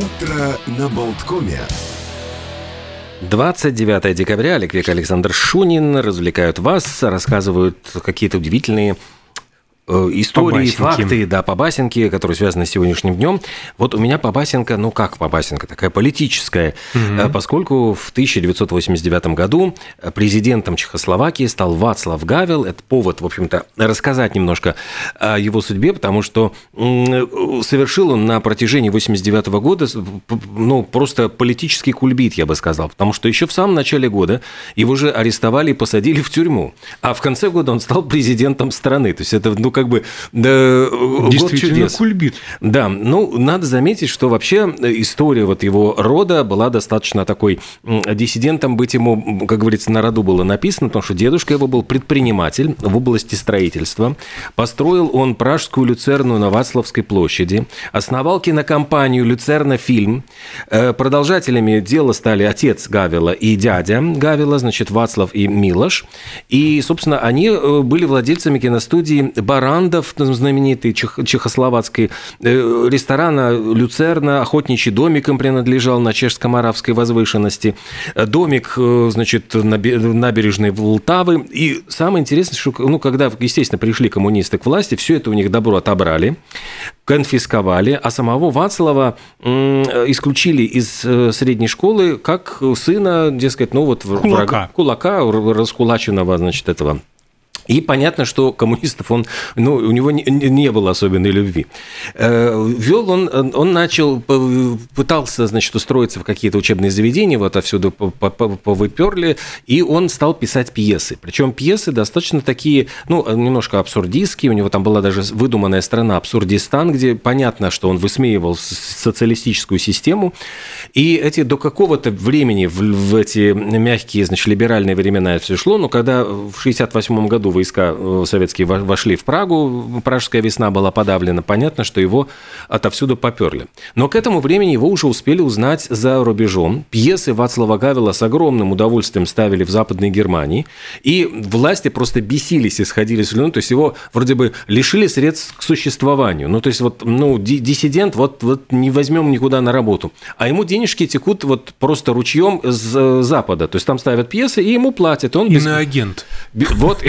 Утро на Болткоме. 29 декабря Олег Век Александр Шунин развлекают вас, рассказывают какие-то удивительные истории, Побасенки. факты, да, побасенки, которые связаны с сегодняшним днем. Вот у меня побасенка, ну как побасенка, такая политическая, Э, поскольку в 1989 году президентом Чехословакии стал Вацлав Гавел. Это повод, в общем-то, рассказать немножко о его судьбе, потому что совершил он на протяжении 89 года, ну, просто политический кульбит, я бы сказал, потому что еще в самом начале года его же арестовали и посадили в тюрьму, а в конце года он стал президентом страны. То есть это, ну, как бы да, год Действительно, чудес. кульбит. Да, ну, надо заметить, что вообще история вот его рода была достаточно такой... Диссидентом быть ему, как говорится, на роду было написано, потому что дедушка его был предприниматель в области строительства. Построил он Пражскую люцерну на Вацлавской площади. Основал кинокомпанию «Люцерна фильм». Э, Продолжателями дела стали отец Гавила и дядя Гавила, значит, Вацлав и Милош. И, собственно, они э, были владельцами киностудии «Барандов», там знаменитой чех- чехословацкой, э, ресторана «Люцерна», охотничий домик им принадлежал на чешско-моравской возвышенности, Э, домик, э, значит, на бе- набережной Волтавы. И самое интересное, что, ну, когда, естественно, пришли коммунисты к власти, все это у них добро отобрали, конфисковали, а самого Вацлава исключили из э, средней школы как сына, дескать, ну вот Кулака. врага, кулака, р- раскулаченного, значит, этого. И понятно, что коммунистов он, ну, у него не, не было особенной любви. Э, Вел он, он начал, пытался, значит, устроиться в какие-то учебные заведения, вот по- повыперли, и он стал писать пьесы. Причем пьесы достаточно такие, ну, немножко абсурдистские, у него там была даже выдуманная страна Абсурдистан, где понятно, что он высмеивал социалистическую систему, и эти до какого-то времени в, в эти мягкие, значит, либеральные времена все шло, но когда в 68 году войска э, советские во- вошли в Прагу, Пражская весна была подавлена, понятно, что его отовсюду поперли. Но к этому времени его уже успели узнать за рубежом. Пьесы Вацлава Гавела с огромным удовольствием ставили в Западной Германии, и власти просто бесились и сходили с людьми, то есть его вроде бы лишили средств к существованию. Ну, то есть вот, ну, ди- диссидент, вот, вот не возьмем никуда на работу. А ему денежки текут вот просто ручьем с э, Запада. То есть там ставят пьесы, и ему платят. Он без- Иноагент. Вот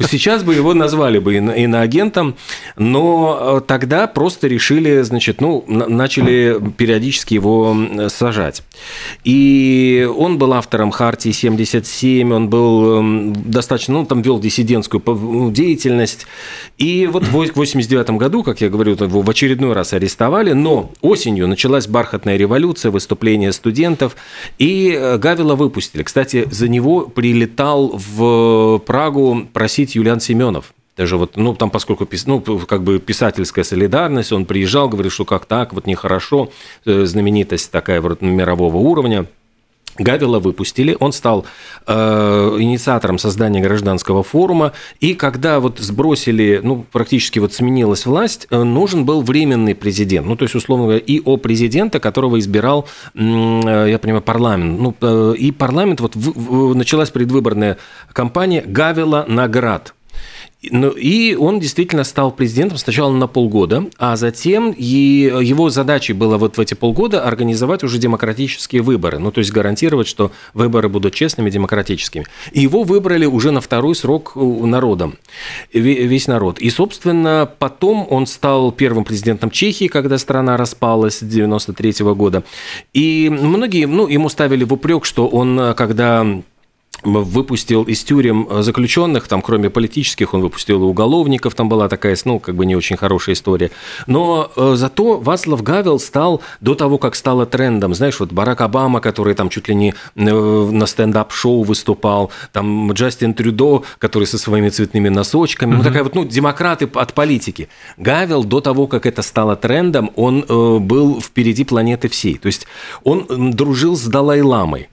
сейчас бы его назвали бы ино- иноагентом, но э, тогда просто решили, значит, ну, на- начали периодически его сажать. И он был автором Хартии 77, он был достаточно, ну, там вел диссидентскую ну, деятельность. И вот в 89 году, как я говорю, его в очередной раз арестовали, но осенью началась бархатная революция, выступления студентов, и э, Гавила выпустили. Кстати, за него прилетал в Прагу просить Юлиан Семенов. Даже вот, ну, там, поскольку, ну, как бы писательская солидарность, он приезжал, говорит, что как так, вот нехорошо, э, знаменитость такая вот мирового уровня. Гавила выпустили, он стал э, инициатором создания гражданского форума, и когда вот сбросили, ну, практически вот сменилась власть, э, нужен был временный президент, ну, то есть, условно говоря, и о президента, которого избирал, э, я понимаю, парламент. Ну, э, и парламент, вот в- в- началась предвыборная кампания Гавила наград. Ну, и он действительно стал президентом сначала на полгода, а затем и его задачей было вот в эти полгода организовать уже демократические выборы, ну, то есть гарантировать, что выборы будут честными, демократическими. И его выбрали уже на второй срок у- народом, ве- весь народ. И, собственно, потом он стал первым президентом Чехии, когда страна распалась с 93 года. И многие, ну, ему ставили в упрек, что он, э, когда выпустил из тюрем заключенных, там, кроме политических, он выпустил и уголовников, там была такая, ну, как бы не очень хорошая история. Но э, зато Вацлав Гавел стал, до того, как стало трендом, знаешь, вот Барак Обама, который там чуть ли не э, на стендап-шоу выступал, там Джастин Трюдо, который со своими цветными носочками, ну, такая вот, ну, демократы от политики. Гавел до того, как это стало трендом, он э, был впереди планеты всей. То есть он дружил с Далай-ламой.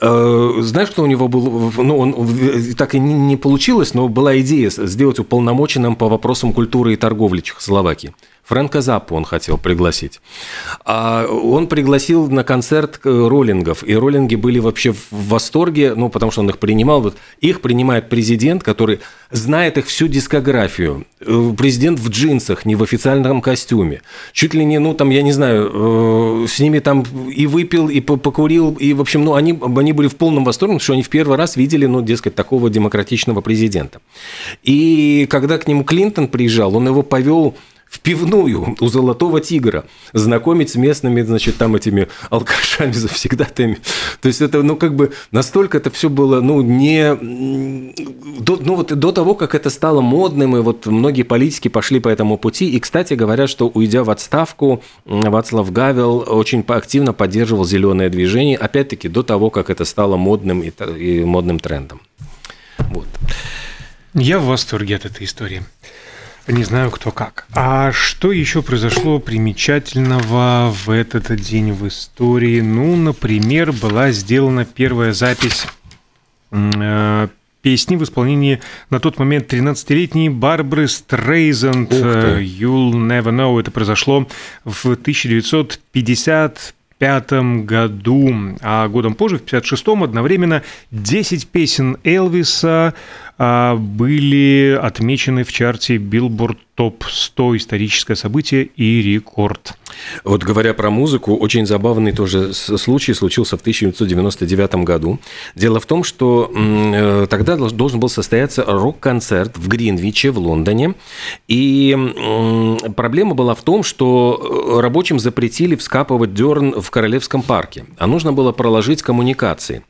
Э, Знаешь, что у него был? Ну, он в- так и не- не получилось, но была идея сделать уполномоченным по вопросам культуры и торговли Чехословакии. Фрэнка Заппу он хотел пригласить. А он пригласил на концерт э, роллингов, и роллинги были вообще в восторге, ну, потому что он их принимал. Вот их принимает президент, который знает их всю дискографию. Э, президент в джинсах, не в официальном костюме. Чуть ли не, ну, там, я не знаю, э, с ними там и выпил, и покурил, и, в общем, ну, они, они были в полном восторге, потому что они в первый раз видели, ну, дескать, такого демократичного президента. И когда к нему Клинтон приезжал, он его повел в пивную у Золотого Тигра, знакомить с местными, значит, там этими алкашами, завсегдатаями. То есть это, ну, как бы настолько это все было, ну, не... До, ну, вот до того, как это стало модным, и вот многие политики пошли по этому пути. И, кстати, говорят, что, уйдя в отставку, Вацлав Гавел очень активно поддерживал зеленое движение, опять-таки, до того, как это стало модным и, и модным трендом. Вот. Я в восторге от этой истории. Не знаю, кто как. А что еще произошло примечательного в этот день в истории? Ну, например, была сделана первая запись э, песни в исполнении на тот момент 13-летней Барбары Стрейзенд «You'll Never Know». Это произошло в 1950 пятом году, а годом позже, в 56-м, одновременно 10 песен Элвиса а, были отмечены в чарте Billboard топ-100 историческое событие и рекорд. Вот говоря про музыку, очень забавный тоже случай случился в 1999 году. Дело в том, что э, тогда должен был состояться рок-концерт в Гринвиче в Лондоне. И проблема была в том, что э, рабочим запретили вскапывать дерн в Королевском парке, а нужно было проложить коммуникации.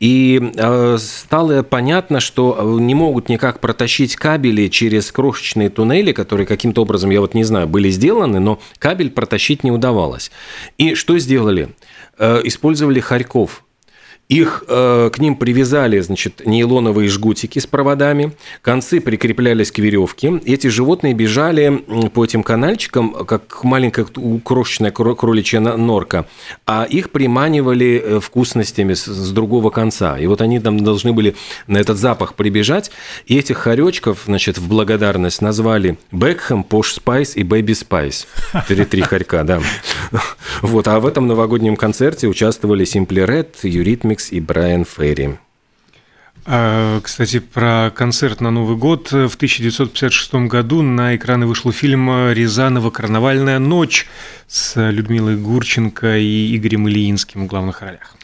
И э, стало понятно, что не могут никак протащить кабели через крошечные туннели, которые каким-то образом, я вот не знаю, были сделаны, но кабель протащить не удавалось. И что сделали? Э, использовали хорьков – их э, к ним привязали, значит, нейлоновые жгутики с проводами, концы прикреплялись к веревке. Эти животные бежали по этим канальчикам, как маленькая крошечная кроличья норка, а их приманивали э, вкусностями с, с другого конца. И вот они там должны были на этот запах прибежать, и этих хоречков, значит, в благодарность назвали Бекхэм, Пош Спайс и Бэби Спайс. Три-три хорька, да. Вот, а в этом новогоднем концерте участвовали Simply Red, Юритмик, Феникс и Брайан Ферри. А, кстати, про концерт на Новый год. В 1956 году на экраны вышел фильм «Рязанова. Карнавальная ночь» с Людмилой Гурченко и Игорем Ильинским в главных ролях.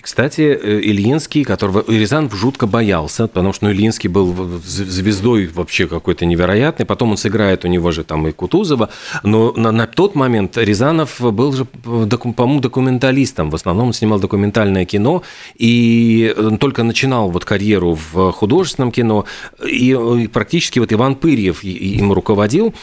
Кстати, э, Ильинский, которого Рязанов жутко боялся, потому что ну, Ильинский был звездой вообще какой-то невероятный. Потом он сыграет у него же там и Кутузова. Но на, на тот момент Рязанов был же, по-моему, документалистом. В основном он снимал документальное кино и только начинал вот карьеру в художественном кино. И практически вот Иван Пырьев им руководил.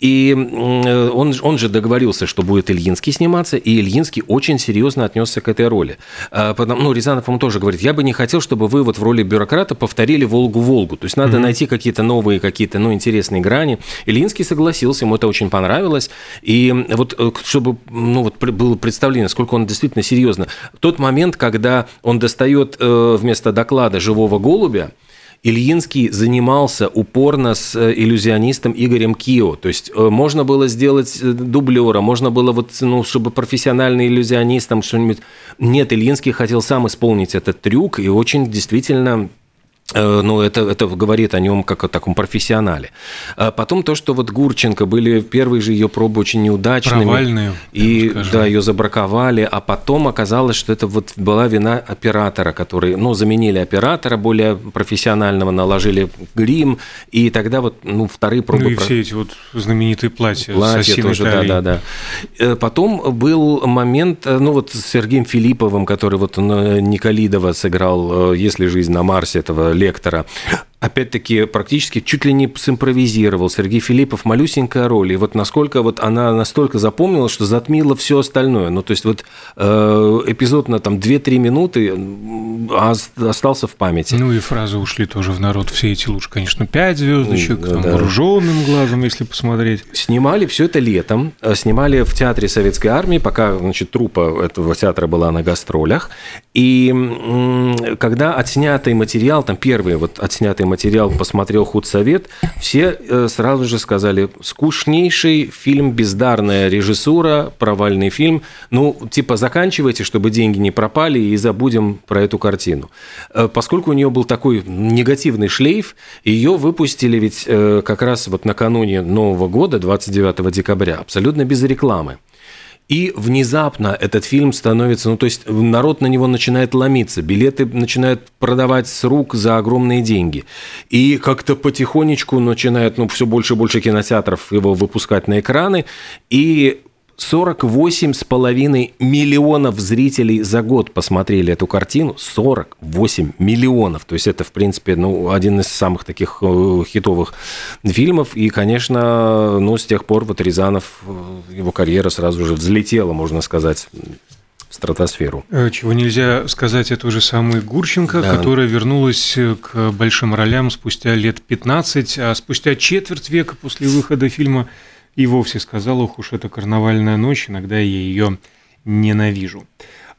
И он, он же договорился, что будет Ильинский сниматься, и Ильинский очень серьезно отнесся к этой роли. А, потому, ну, Рязанов ему тоже говорит, я бы не хотел, чтобы вы вот в роли бюрократа повторили «Волгу-Волгу». То есть надо mm-hmm. найти какие-то новые, какие-то, ну, интересные грани. Ильинский согласился, ему это очень понравилось. И вот э, чтобы, ну, вот было представление, сколько он действительно серьезно. Тот момент, когда он достает э, вместо доклада живого голубя, Ильинский занимался упорно с э, иллюзионистом Игорем Кио. То есть э, можно было сделать э, дублера, можно было вот, ну, чтобы профессиональный иллюзионист там что-нибудь... Нет, Ильинский хотел сам исполнить этот трюк и очень действительно ну, это, это говорит о нем как о таком профессионале. А потом то, что вот Гурченко были первые же ее пробы очень неудачными. Провальные. И да, ее забраковали, а потом оказалось, что это вот была вина оператора, который, ну, заменили оператора более профессионального, наложили грим, и тогда вот, ну, вторые пробы... Ну, и все эти вот знаменитые платья. Платья тоже, да, да, да. Э, потом был момент, э, ну, вот с Сергеем Филипповым, который вот Николидова сыграл «Если жизнь на Марсе», этого лектора опять-таки, практически чуть ли не симпровизировал. Сергей Филиппов малюсенькая роль. И вот насколько вот она настолько запомнилась, что затмила все остальное. Ну, то есть вот э, эпизод на там 2-3 минуты а остался в памяти. Ну и фразы ушли тоже в народ. Все эти лучше, конечно, 5 звездочек, да, там, да. вооруженным глазом, если посмотреть. Снимали все это летом. Э, снимали в театре Советской Армии, пока, значит, трупа этого театра была на гастролях. И когда отснятый материал, там первый вот отснятый материал посмотрел худсовет, все э, сразу же сказали, скучнейший фильм, бездарная режиссура, провальный фильм. Ну, типа, заканчивайте, чтобы деньги не пропали, и забудем про эту картину. Э, поскольку у нее был такой негативный шлейф, ее выпустили ведь э, как раз вот накануне Нового года, 29 декабря, абсолютно без рекламы. И внезапно этот фильм становится, ну то есть народ на него начинает ломиться, билеты начинают продавать с рук за огромные деньги. И как-то потихонечку начинают, ну все больше и больше кинотеатров его выпускать на экраны. И 48,5 миллионов зрителей за год посмотрели эту картину. 48 миллионов. То есть это, в принципе, ну, один из самых таких э, хитовых фильмов. И, конечно, ну, с тех пор вот Рязанов, э, его карьера сразу же взлетела, можно сказать, в стратосферу. Э, чего нельзя сказать о той же самой Гурченко, да. которая вернулась к большим ролям спустя лет 15, а спустя четверть века после выхода фильма и вовсе сказал, ух уж это карнавальная ночь, иногда я ее ненавижу.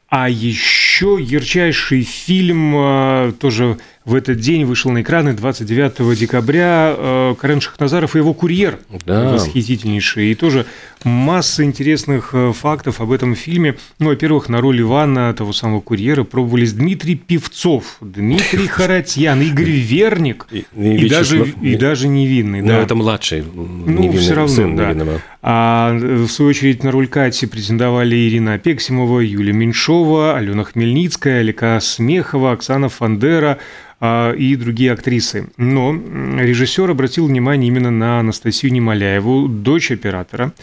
А еще ярчайший фильм а, тоже в этот день вышел на экраны 29 декабря э, Карен Шахназаров и его курьер. Да. Восхитительнейший. И тоже масса интересных э, фактов об этом фильме. Ну, во-первых, на роль Ивана, того самого курьера, пробовались Дмитрий Певцов, Дмитрий Харатьян, Игорь Верник и, и, и, даже, и даже Невинный. Но да. это младший Ну, все равно, сын да. Невинного. А в свою очередь на роль Кати претендовали Ирина Пексимова, Юлия Меньшова, Алена Хмельницкая, Алика Смехова, Оксана Фандера, и другие актрисы. Но режиссер обратил внимание именно на Анастасию Немоляеву, дочь оператора.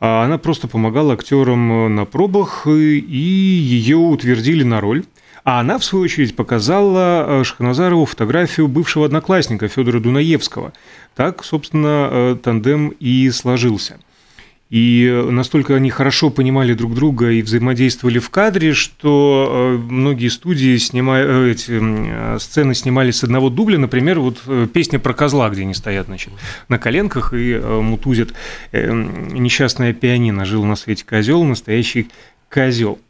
А, она просто помогала актерам на пробах, и ее утвердили на роль. А она, в свою очередь, показала э, Шахназарову фотографию бывшего одноклассника Федора Дунаевского. Так, собственно, э, тандем и сложился – и настолько они хорошо понимали друг друга и взаимодействовали в кадре, что э, многие студии снимали, э, эти э, сцены снимали с одного дубля. Например, вот песня про козла, где они стоят значит, на коленках и мутузят. Несчастная пианино жил на свете козел, настоящий козел.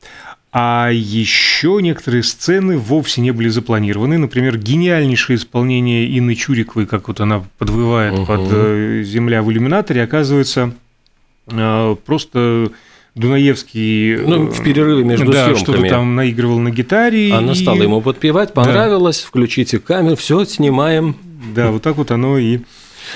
А еще некоторые сцены вовсе не были запланированы. Например, гениальнейшее исполнение Инны Чуриковой, как вот она подвывает угу. под «Земля в иллюминаторе», оказывается, просто Дунаевский... Ну, в перерыве между да, съемками. что-то там наигрывал на гитаре. Она и... стала ему подпевать, понравилось, да. включите камеру, все, снимаем. Да, вот так вот оно и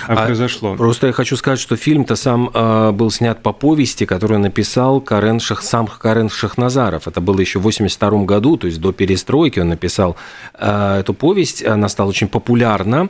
а, а произошло? Просто я хочу сказать, что фильм-то сам э, был снят по повести, которую написал Карен Шах, сам Карен Шахназаров. Это было еще в 82 году, то есть до перестройки он написал э, эту повесть. Она стала очень популярна.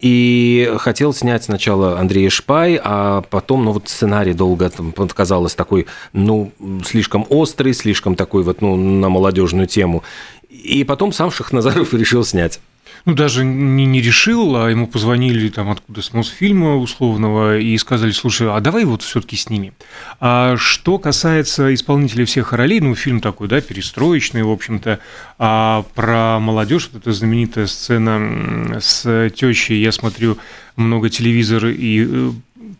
И хотел снять сначала Андрей Шпай, а потом, ну вот сценарий долго там, казалось такой, ну, слишком острый, слишком такой вот, ну, на молодежную тему. И потом сам Шахназаров решил снять. Ну, даже не, не решил, а ему позвонили там откуда с Мосфильма условного и сказали, слушай, а давай вот все таки снимем. А что касается исполнителей всех ролей, ну, фильм такой, да, перестроечный, в общем-то, а про молодежь, вот эта знаменитая сцена с тещей, я смотрю много телевизора и, э,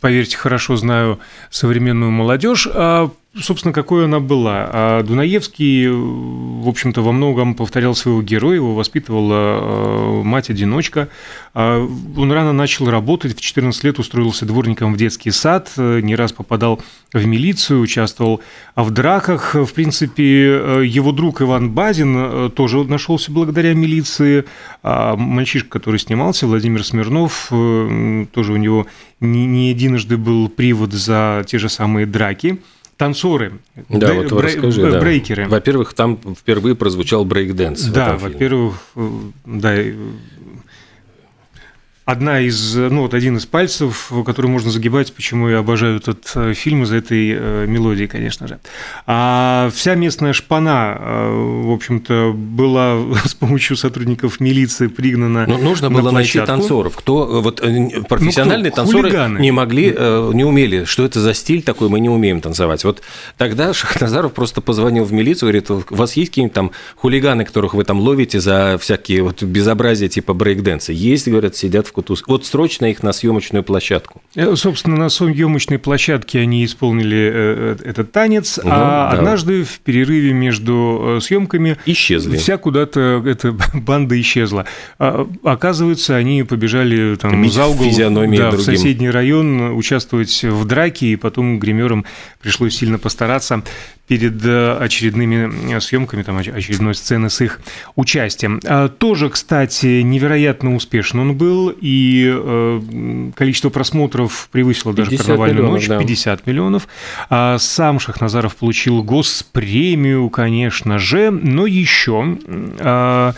поверьте, хорошо знаю современную молодежь, а собственно, какой она была. А Дунаевский, в общем-то, во многом повторял своего героя, его воспитывала э, мать-одиночка. А он рано начал работать, в 14 лет устроился дворником в детский сад, не раз попадал в милицию, участвовал в драках. В принципе, э, его друг Иван Базин э, тоже нашелся благодаря милиции. А мальчишка, который снимался, Владимир Смирнов, тоже у него не единожды был привод за те же самые драки танцоры, да, бре- вот расскажи, бре- да. брейкеры. Во-первых, там впервые прозвучал брейк-дэнс. Да, во-первых, э, да, одна из, ну вот один из пальцев, который можно загибать, почему я обожаю этот э, фильм из этой э, мелодии, конечно же. А вся местная шпана, э, в общем-то, была с помощью сотрудников милиции пригнана. Но нужно было найти танцоров. Кто вот профессиональные ну, кто? танцоры Хулиганы. не могли, не умели, что это за стиль такой, мы не умеем танцевать. Вот тогда Шахназаров просто позвонил в милицию, говорит, у вас есть какие-нибудь там хулиганы, которых вы там ловите за всякие вот безобразия типа брейк-дэнса? Есть, говорят, сидят в Кутузов. Вот срочно их на съемочную площадку. Э, собственно, на съемочной площадке они исполнили э, этот танец, угу, а да. однажды в перерыве между съемками исчезли. Вся куда-то эта банда исчезла. А, оказывается, они побежали там Бить за угол да, в соседний район участвовать в драке, и потом гримерам пришлось сильно постараться перед э, очередными э, съемками, там, очередной сцены с их участием. А, тоже, кстати, невероятно успешен он был, и э, количество просмотров превысило даже «Карнавальную миллионов, ночь» – 50 да. миллионов. А сам Шахназаров получил госпремию, конечно же, но еще а,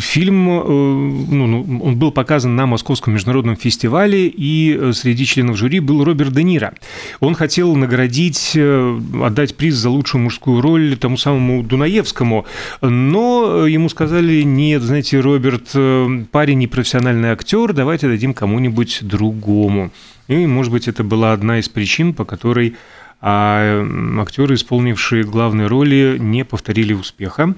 Фильм, э, ну, ну, он был показан на Московском международном фестивале, и э, среди членов жюри был Роберт Де Ниро. Он хотел наградить, э, отдать приз за лучшую мужскую роль тому самому Дунаевскому, но ему сказали, нет, знаете, Роберт, парень непрофессиональный актер, давайте дадим кому-нибудь другому. И, может быть, это была одна из причин, по которой а актеры, исполнившие главные роли, не повторили успеха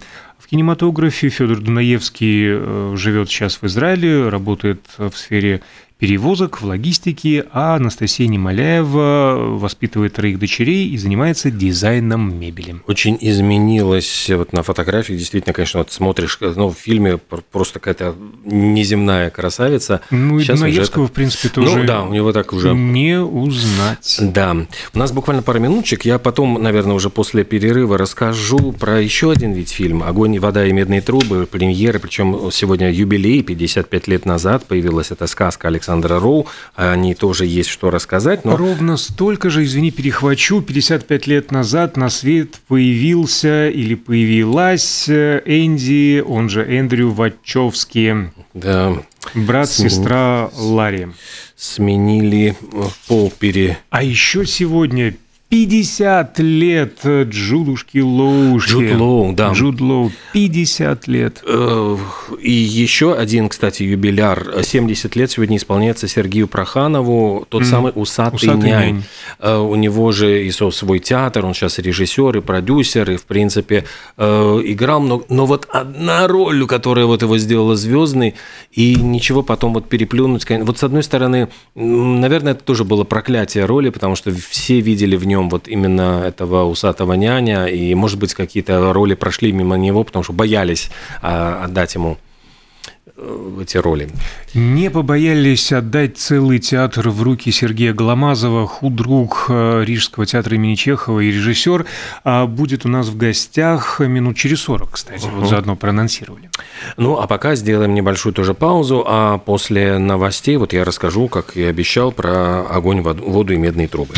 кинематографе. Федор Дунаевский э, живет сейчас в Израиле, работает в сфере перевозок, в логистике, а Анастасия Немоляева воспитывает троих дочерей и занимается дизайном мебели. Очень изменилось вот на фотографиях, действительно, конечно, вот смотришь, ну, в фильме просто какая-то неземная красавица. Ну, и Сейчас Дунаевского, это... в принципе, тоже ну, да, у него так уже... не узнать. Да. У нас буквально пару минуточек. Я потом, наверное, уже после перерыва расскажу про еще один вид фильма «Огонь, вода и медные трубы», премьеры, причем сегодня юбилей, 55 лет назад появилась эта сказка Александра Александра Роу, о ней тоже есть что рассказать. Но... Ровно столько же, извини, перехвачу, 55 лет назад на свет появился или появилась Энди, он же Эндрю Вачовский. Да. Брат, Смен... сестра Ларри. Сменили пол пере... А еще сегодня 50 лет Джудушки Лоушки. Джуд Лоу, да. Джуд Лоу, 50 лет. Э, и еще один, кстати, юбиляр. 70 лет сегодня исполняется Сергею Проханову, тот mm. самый «Усатый, Усатый нянь». нянь. Э, у него же и свой театр, он сейчас режиссер и продюсер, и, в принципе, э, играл много. Но вот одна роль, которая вот его сделала звездный, и ничего потом вот переплюнуть. Вот с одной стороны, наверное, это тоже было проклятие роли, потому что все видели в нем нем вот именно этого усатого няня, и, может быть, какие-то роли прошли мимо него, потому что боялись а, отдать ему э, эти роли. Не побоялись отдать целый театр в руки Сергея Голомазова, худрук э, Рижского театра имени Чехова и режиссер. А будет у нас в гостях минут через 40, кстати, угу. вот заодно проанонсировали. Ну, а пока сделаем небольшую тоже паузу, а после новостей вот я расскажу, как и обещал, про огонь, воду и медные трубы.